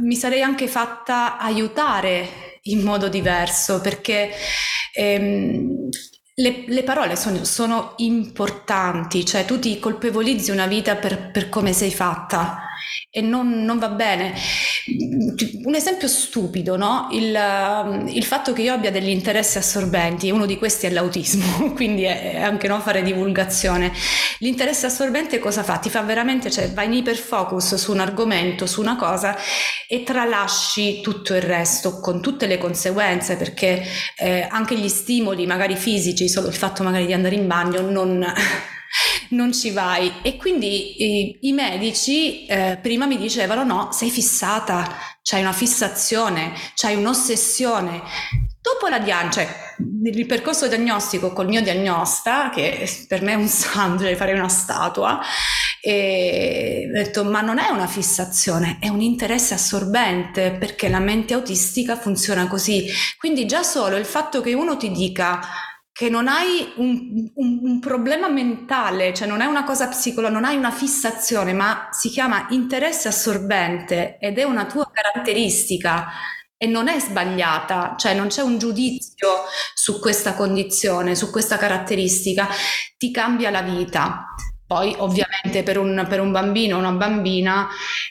C: mi sarei anche fatta aiutare in modo diverso perché ehm, le, le, parole sono, sono, importanti, cioè tu ti colpevolizzi una vita per, per come sei fatta e non, non, va bene. Un esempio stupido, no? il, um, il, fatto che io abbia degli interessi assorbenti, uno di questi è l'autismo, quindi è anche non fare divulgazione. L'interesse assorbente cosa fa? Ti fa veramente, cioè vai in iperfocus su un argomento, su una cosa e tralasci tutto il resto con tutte le conseguenze perché eh, anche gli stimoli magari fisici, solo il fatto magari di andare in bagno non non ci vai. E quindi i, i medici eh, prima mi dicevano no, sei fissata, c'hai una fissazione, c'hai un'ossessione. Dopo la diagnosi, cioè il percorso diagnostico col mio diagnosta, che per me è un santo, cioè farei una statua, e ho detto ma non è una fissazione, è un interesse assorbente perché la mente autistica funziona così. Quindi già solo il fatto che uno ti dica che non hai un, un, un, problema mentale, cioè non è una cosa psicologica, non hai una fissazione, ma si chiama interesse assorbente ed è una tua caratteristica e non è sbagliata, cioè non c'è un giudizio su questa condizione, su questa caratteristica, ti cambia la vita. Poi ovviamente per un, per un bambino o una bambina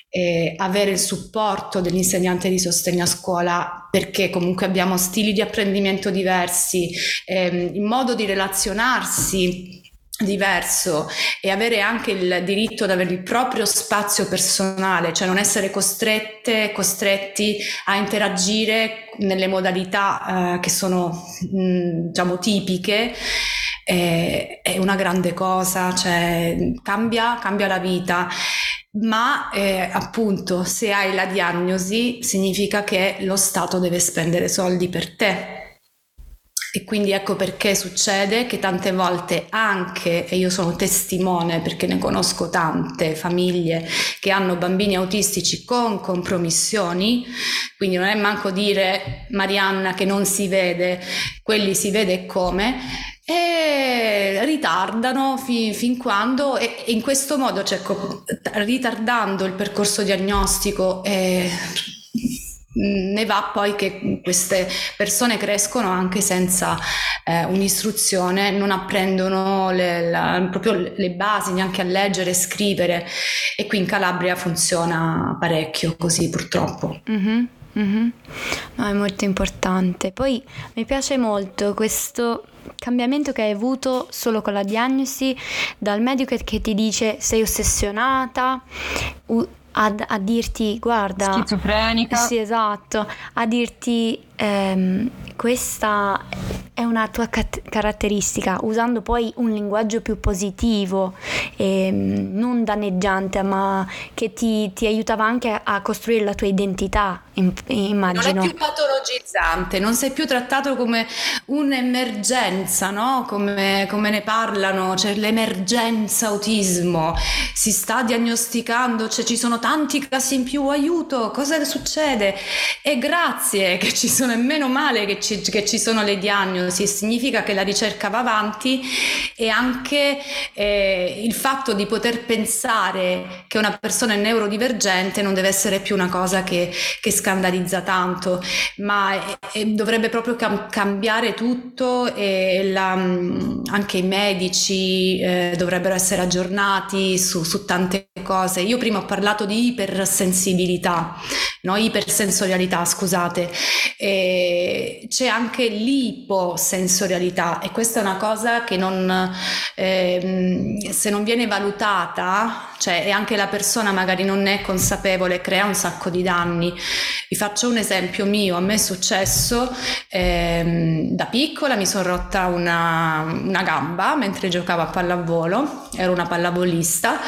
C: eh, avere il supporto dell'insegnante di sostegno a scuola perché comunque abbiamo stili di apprendimento diversi, eh, il modo di relazionarsi diverso e avere anche il diritto ad avere il proprio spazio personale, cioè non essere costrette, costretti a interagire nelle modalità eh, che sono mh, diciamo tipiche è, è una grande cosa, cioè cambia, cambia la vita ma eh, appunto se hai la diagnosi significa che lo Stato deve spendere soldi per te. E quindi ecco perché succede che tante volte anche, e io sono testimone perché ne conosco tante famiglie che hanno bambini autistici con compromissioni, quindi non è manco dire Marianna che non si vede, quelli si vede come, e ritardano fi, fin quando e, e, in questo modo cioè, ritardando il percorso diagnostico eh, ne va poi che queste persone crescono anche senza eh, un'istruzione, non apprendono le, la, proprio le basi neanche a leggere e scrivere e qui in Calabria funziona parecchio così purtroppo.
A: Mm-hmm. Mm-hmm. No, è molto importante. Poi mi piace molto questo cambiamento che hai avuto solo con la diagnosi dal medico che ti dice sei ossessionata a, a dirti guarda
B: schizofrenica.
A: sì esatto a dirti ehm, questa è una tua cat- caratteristica, usando poi un linguaggio più positivo, ehm, non danneggiante, ma che ti, ti, aiutava anche a costruire la tua identità, immagino.
C: Non è più patologizzante, non sei più trattato come un'emergenza, no? come, come ne parlano, c'è cioè l'emergenza autismo, si sta diagnosticando, cioè ci sono tanti casi in più, aiuto, cosa succede? E grazie che ci sono, e meno male che ci, che ci sono le diagnosi significa che la ricerca va avanti e anche eh, il fatto di poter pensare che una persona è neurodivergente non deve essere più una cosa che, che scandalizza tanto, ma eh, dovrebbe proprio cam- cambiare tutto e la, mm, anche i medici eh, dovrebbero essere aggiornati su, su tante cose. Io prima ho parlato di ipersensibilità, no? ipersensorialità, scusate, e c'è anche l'iposensorialità e questa è una cosa che non, eh, se non viene valutata, cioè e anche la persona magari non è consapevole, crea un sacco di danni. Vi faccio un esempio mio, a me è successo ehm, da piccola, mi sono rotta una, una gamba mentre giocavo a pallavolo, ero una pallavolista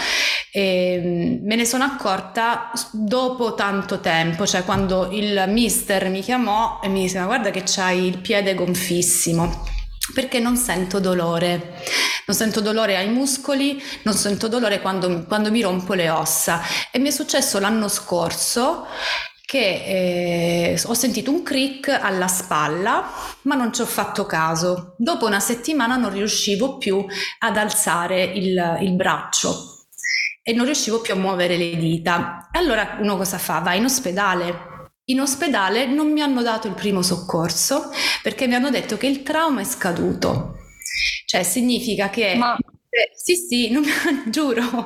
C: e mm, me ne sono accorta dopo tanto tempo, cioè quando il mister mi chiamò e mi disse ma guarda che c'hai il piede gonfissimo perché non sento dolore. Non sento dolore ai muscoli, non sento dolore quando, quando mi rompo le ossa. E mi è successo l'anno scorso che eh, ho sentito un crick alla spalla, ma non ci ho fatto caso. Dopo una settimana non riuscivo più ad alzare il, il braccio e non riuscivo più a muovere le dita. Allora uno cosa fa? Va in ospedale. In ospedale non mi hanno dato il primo soccorso perché mi hanno detto che il trauma è scaduto. Cioè significa che... Ma... Eh, sì, sì, non, giuro,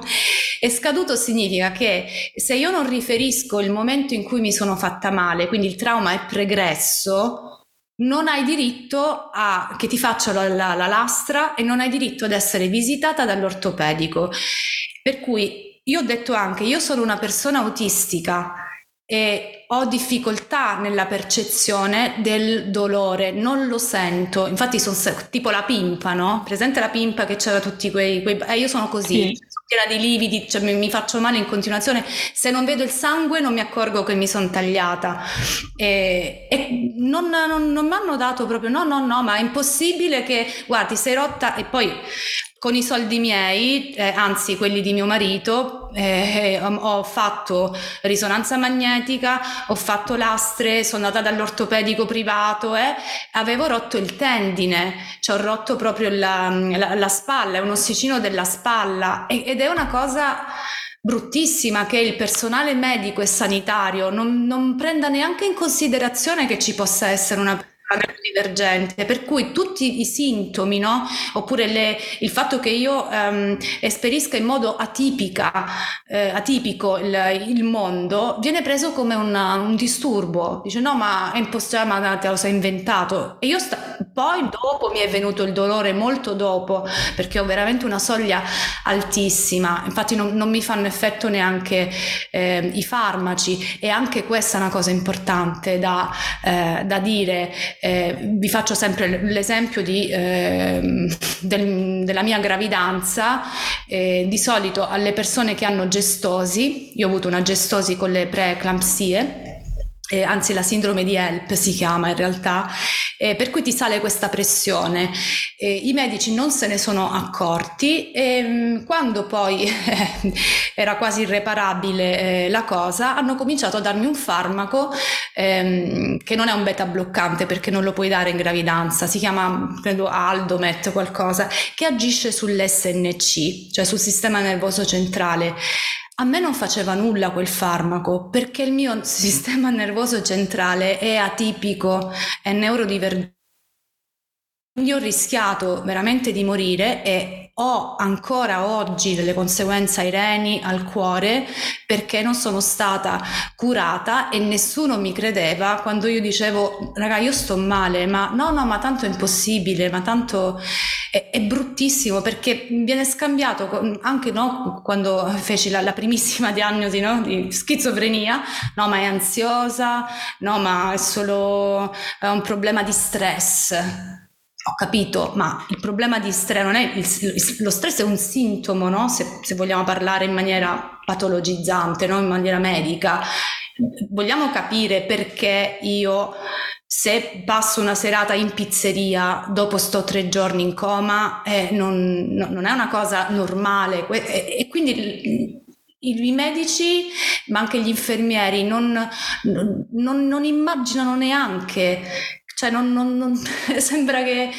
C: è scaduto significa che se io non riferisco il momento in cui mi sono fatta male, quindi il trauma è pregresso, non hai diritto a che ti faccia la, la, la lastra e non hai diritto ad essere visitata dall'ortopedico. Per cui io ho detto anche, io sono una persona autistica e ho difficoltà nella percezione del dolore, non lo sento. Infatti sono tipo la pimpa, no? Presente la pimpa che c'era tutti quei... quei eh, io sono così, sì. Piena di lividi, cioè mi, mi, faccio male in continuazione. Se non vedo il sangue non mi accorgo che mi sono tagliata. E, e non, non, non mi hanno dato proprio, no, no, no, ma è impossibile che, guardi, sei rotta e poi con i soldi miei, eh, anzi quelli di mio marito, eh, ho fatto risonanza magnetica, ho fatto lastre, sono andata dall'ortopedico privato e eh, avevo rotto il tendine, cioè ho rotto proprio la, la, la spalla, è un ossicino della spalla ed è una cosa bruttissima che il personale medico e sanitario non, non prenda neanche in considerazione che ci possa essere una divergente, per cui tutti i sintomi, no? oppure le, il fatto che io ehm, esperisca in modo atipica, eh, atipico il, il, mondo, viene preso come una, un disturbo. Dice no, ma è impossibile, ma te lo sei inventato. E io sta- poi dopo mi è venuto il dolore, molto dopo, perché ho veramente una soglia altissima. Infatti non, non mi fanno effetto neanche eh, i farmaci e anche questa è una cosa importante da, eh, da dire eh, vi faccio sempre l'esempio di, eh, del, della mia gravidanza. Eh, di solito alle persone che hanno gestosi, io ho avuto una gestosi con le preeclampsie, eh, anzi la sindrome di HELP si chiama in realtà, eh, per cui ti sale questa pressione. Eh, I medici non se ne sono accorti e mm, quando poi era quasi irreparabile eh, la cosa, hanno cominciato a darmi un farmaco ehm, che non è un beta bloccante perché non lo puoi dare in gravidanza, si chiama credo Aldomet qualcosa, che agisce sull'SNC, cioè sul sistema nervoso centrale. A me non faceva nulla quel farmaco perché il mio sistema nervoso centrale è atipico, è neurodivergente. Quindi ho rischiato veramente di morire e ho ancora oggi delle conseguenze ai reni, al cuore, perché non sono stata curata e nessuno mi credeva. Quando io dicevo, raga, io sto male, ma no, no, ma tanto è impossibile, ma tanto è, è bruttissimo perché viene scambiato anche no, quando feci la, la primissima diagnosi no, di schizofrenia, no, ma è ansiosa, no, ma è solo è un problema di stress ho capito, ma il problema di stress non è il, lo stress è un sintomo, no? se, se, vogliamo parlare in maniera patologizzante, no? in maniera medica. Vogliamo capire perché io, se passo una serata in pizzeria, dopo sto tre giorni in coma, eh, non, non, è una cosa normale. E, e quindi i medici, ma anche gli infermieri, non, non, non immaginano neanche cioè non, non, non sembra che,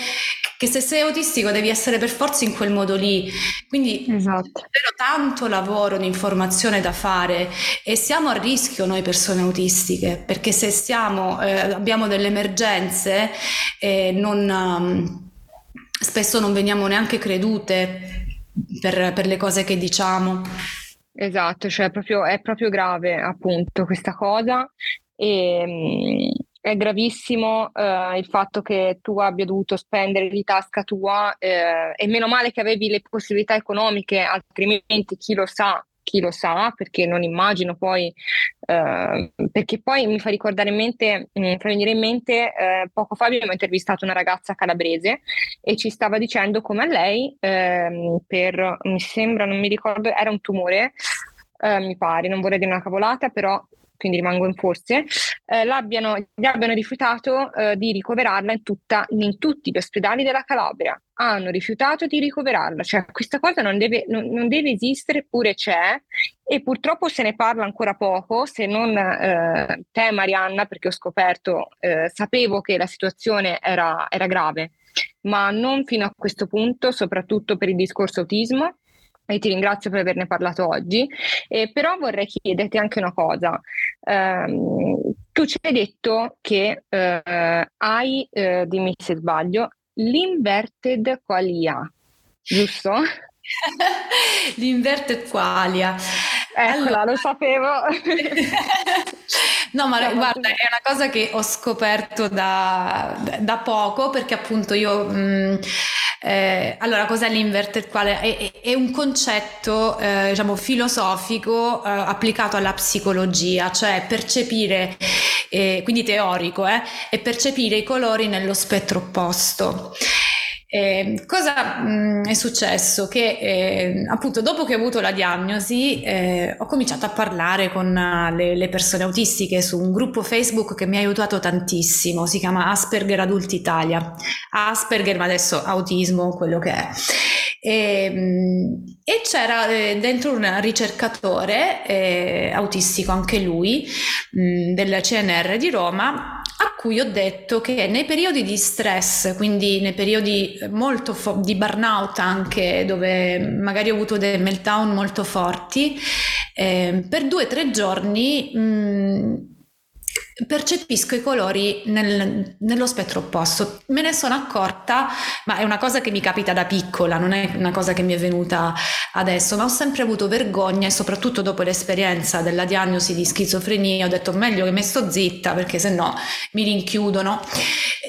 C: che, se sei autistico devi essere per forza in quel modo lì. Quindi esatto. c'è davvero tanto lavoro di informazione da fare e siamo a rischio noi persone autistiche, perché se siamo, eh, abbiamo delle emergenze eh, non, um, spesso non veniamo neanche credute per, per le cose che diciamo.
B: esatto, cioè proprio, è proprio grave appunto questa cosa e mm, è gravissimo eh, il fatto che tu abbia dovuto spendere di tasca tua eh, e meno male che avevi le possibilità economiche, altrimenti chi lo sa chi lo sa, perché non immagino poi, eh, perché poi mi fa ricordare in mente, mi fa venire in mente, eh, poco fa abbiamo intervistato una ragazza calabrese e ci stava dicendo come a lei, eh, per, mi sembra, non mi ricordo, era un tumore, eh, mi pare, non vorrei dire una cavolata, però quindi rimango in forze, eh, gli abbiano rifiutato eh, di ricoverarla in, tutta, in, tutti gli ospedali della Calabria. Hanno rifiutato di ricoverarla, cioè questa cosa non deve, non, non deve esistere, eppure c'è e purtroppo se ne parla ancora poco, se non eh, te Marianna, perché ho scoperto, eh, sapevo che la situazione era, era grave, ma non fino a questo punto, soprattutto per il discorso autismo e ti ringrazio per averne parlato oggi, eh, però vorrei chiederti anche una cosa. Um, tu ci hai detto che uh, hai, uh, dimmi se sbaglio, l'inverted qualia, giusto?
C: l'inverted qualia.
B: Eccola, allora... lo sapevo.
C: no, ma guarda, è una cosa che ho scoperto da, da poco perché appunto io... Mh, mm, eh, allora, cos'è l'inverted quale? È, è un concetto, eh, diciamo, filosofico eh, applicato alla psicologia, cioè percepire, eh, quindi teorico, eh, e percepire i colori nello spettro opposto. Eh, cosa mh, mm, è successo? Che eh, appunto dopo che ho avuto la diagnosi eh, ho cominciato a parlare con uh, le, le, persone autistiche su un gruppo Facebook che mi ha aiutato tantissimo, si chiama Asperger Adulti Italia. Asperger, ma adesso autismo, quello che è. E, ehm, e c'era eh, dentro un ricercatore eh, autistico, anche lui, mh, mm, del CNR di Roma, a cui ho detto che nei periodi di stress, quindi nei periodi molto fo- di burnout anche, dove magari ho avuto dei meltdown molto forti, eh, per due o tre giorni mh, mm, percepisco i colori nel, nello spettro opposto. Me ne sono accorta, ma è una cosa che mi capita da piccola, non è una cosa che mi è venuta adesso, ma ho sempre avuto vergogna e soprattutto dopo l'esperienza della diagnosi di schizofrenia ho detto meglio che mi sto zitta perché se no mi rinchiudono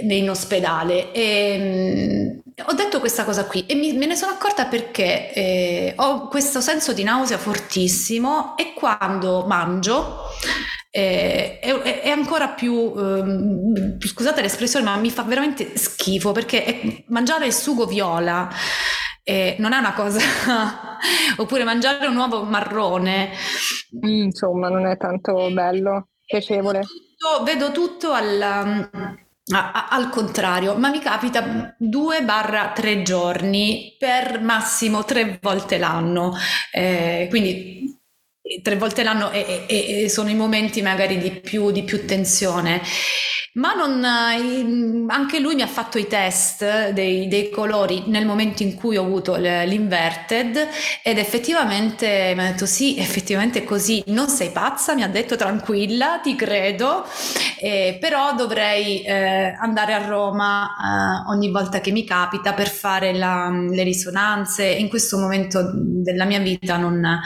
C: in ospedale. E, mm, ho detto questa cosa qui e mi, me ne sono accorta perché eh, ho questo senso di nausea fortissimo e quando mangio eh, è, è, ancora più, eh, scusate l'espressione, ma mi fa veramente schifo perché è, mangiare il sugo viola eh, non è una cosa, oppure mangiare un uovo marrone.
B: Mm, insomma, non è tanto bello, piacevole.
C: Vedo tutto, vedo tutto al, al contrario, ma mi capita due barra tre giorni per massimo tre volte l'anno. Eh, quindi tre volte l'anno e, e, e, sono i momenti magari di più, di più tensione. Ma non, anche lui mi ha fatto i test dei, dei, colori nel momento in cui ho avuto l'inverted ed effettivamente mi ha detto sì, effettivamente è così, non sei pazza, mi ha detto tranquilla, ti credo, eh, però dovrei eh, andare a Roma eh, ogni volta che mi capita per fare la, le risonanze. In questo momento della mia vita non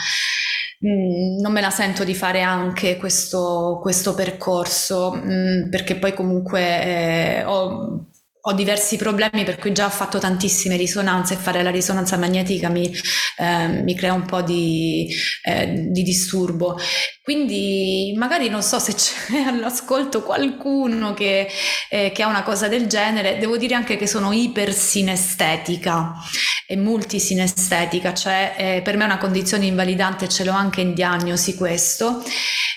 C: Mm, non me la sento di fare anche questo, questo percorso, mh, mm, perché poi comunque eh, ho ho diversi problemi per cui già ho fatto tantissime risonanze e fare la risonanza magnetica mi, eh, mi crea un po' di, eh, di, disturbo. Quindi magari non so se c'è all'ascolto qualcuno che, eh, che, ha una cosa del genere, devo dire anche che sono ipersinestetica e multisinestetica, cioè eh, per me è una condizione invalidante, ce l'ho anche in diagnosi questo.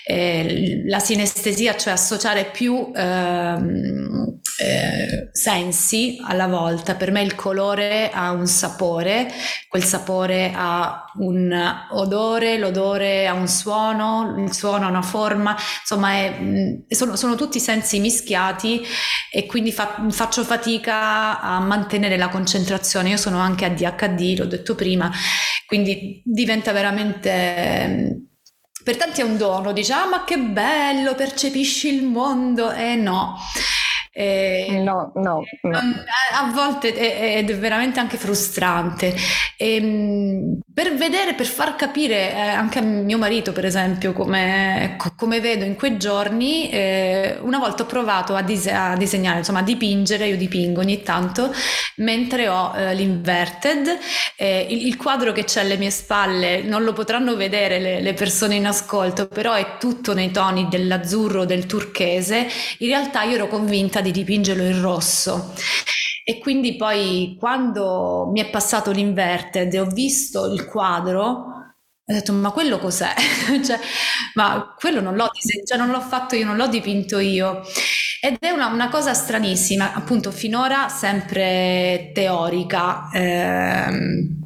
C: Eh, la sinestesia, cioè associare più ehm, eh, sensi alla volta. Per me il colore ha un sapore, quel sapore ha un odore, l'odore ha un suono, il suono ha una forma, insomma è, mm, sono, sono, tutti sensi mischiati e quindi fa, faccio fatica a mantenere la concentrazione. Io sono anche ADHD, l'ho detto prima, quindi diventa veramente per tanti è un dono, dice ah ma che bello, percepisci il mondo, eh, no.
B: Eh, no, no, no.
C: A volte è, è, veramente anche frustrante. E, ehm, per vedere, per far capire eh, anche a mio marito, per esempio, come, come vedo in quei giorni, eh, una volta ho provato a, dise- a, disegnare, insomma a dipingere, io dipingo ogni tanto, mentre ho eh, l'inverted, eh, il, il, quadro che c'è alle mie spalle non lo potranno vedere le, le, persone in ascolto, però è tutto nei toni dell'azzurro, del turchese, in realtà io ero convinta di dipingerlo in rosso. E quindi poi quando mi è passato l'inverted e ho visto il quadro, ho detto ma quello cos'è? cioè, ma quello non l'ho, cioè, non l'ho fatto io, non l'ho dipinto io. Ed è una, una cosa stranissima, appunto finora sempre teorica. Ehm,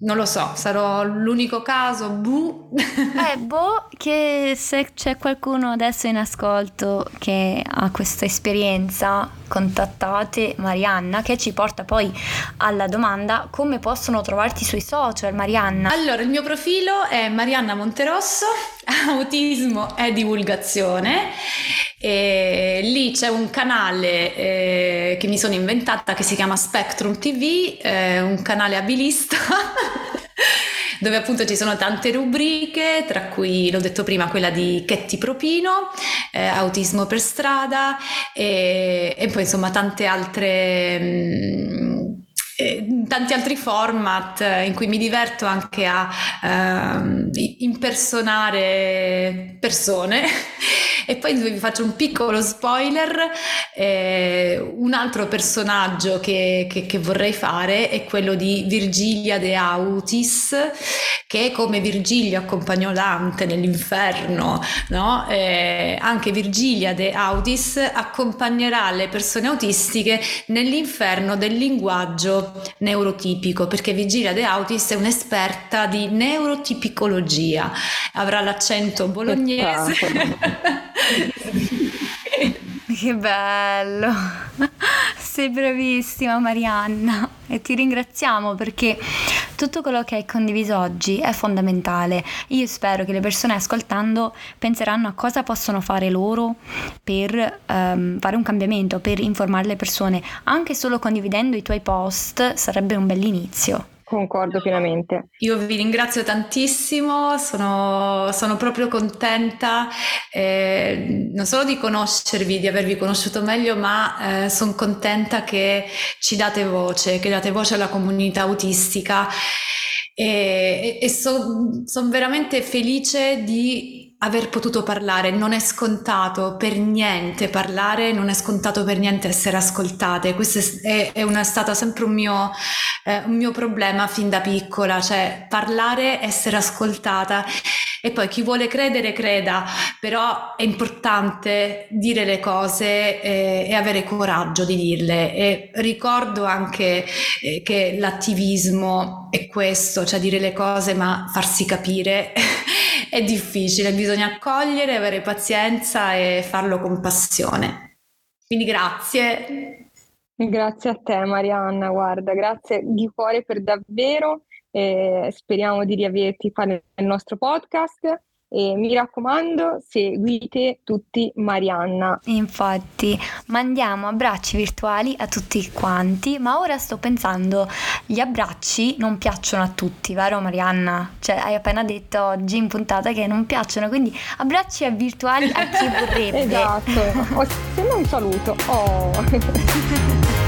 C: non lo so, sarò l'unico caso, buh.
A: Eh, boh, che se c'è qualcuno adesso in ascolto che ha questa esperienza, contattate Marianna che ci porta poi alla domanda come possono trovarti sui social, Marianna.
C: Allora, il mio profilo è Marianna Monterosso, autismo e divulgazione. E lì c'è un canale eh, che mi sono inventata che si chiama Spectrum TV, eh, un canale abilista dove appunto ci sono tante rubriche, tra cui l'ho detto prima quella di Chetti Propino, eh, Autismo per strada e, e, poi insomma tante altre... Mh, mm, tanti altri format in cui mi diverto anche a uh, impersonare persone e poi vi faccio un piccolo spoiler, eh, un altro personaggio che, che, che, vorrei fare è quello di Virgilia de Autis, che come Virgilia accompagnò Dante nell'inferno, no? eh, anche Virgilia de Autis accompagnerà le persone autistiche nell'inferno del linguaggio neurotipico, perché Virgilia de Autis è un'esperta di neurotipicologia, avrà l'accento bolognese.
A: Che bello! Sei bravissima Marianna e ti ringraziamo perché tutto quello che hai condiviso oggi è fondamentale. Io spero che le persone ascoltando penseranno a cosa possono fare loro per um, fare un cambiamento, per informare le persone. Anche solo condividendo i tuoi post sarebbe un bell'inizio.
B: Concordo pienamente.
C: Io vi ringrazio tantissimo, sono, sono proprio contenta eh, non solo di conoscervi, di avervi conosciuto meglio, ma eh, sono contenta che ci date voce, che date voce alla comunità autistica e, e sono son veramente felice di aver potuto parlare, non è scontato per niente parlare, non è scontato per niente essere ascoltate. Questo è, è, una, stato sempre un mio, eh, un mio problema fin da piccola, cioè parlare, essere ascoltata. E poi chi vuole credere creda, però è importante dire le cose e, e avere coraggio di dirle. E ricordo anche eh, che l'attivismo è questo, cioè dire le cose ma farsi capire è difficile, bisogna accogliere, avere pazienza e farlo con passione. Quindi grazie.
B: Grazie a te Marianna, guarda, grazie di cuore per davvero. Eh, speriamo di riaverti qua nel nostro podcast e mi raccomando, seguite tutti Marianna.
A: Infatti, mandiamo abbracci virtuali a tutti quanti, ma ora sto pensando, gli abbracci non piacciono a tutti, vero Marianna? Cioè, hai appena detto oggi in puntata che non piacciono, quindi abbracci virtuali a chi vorrebbe.
B: esatto, sembra un saluto. Oh.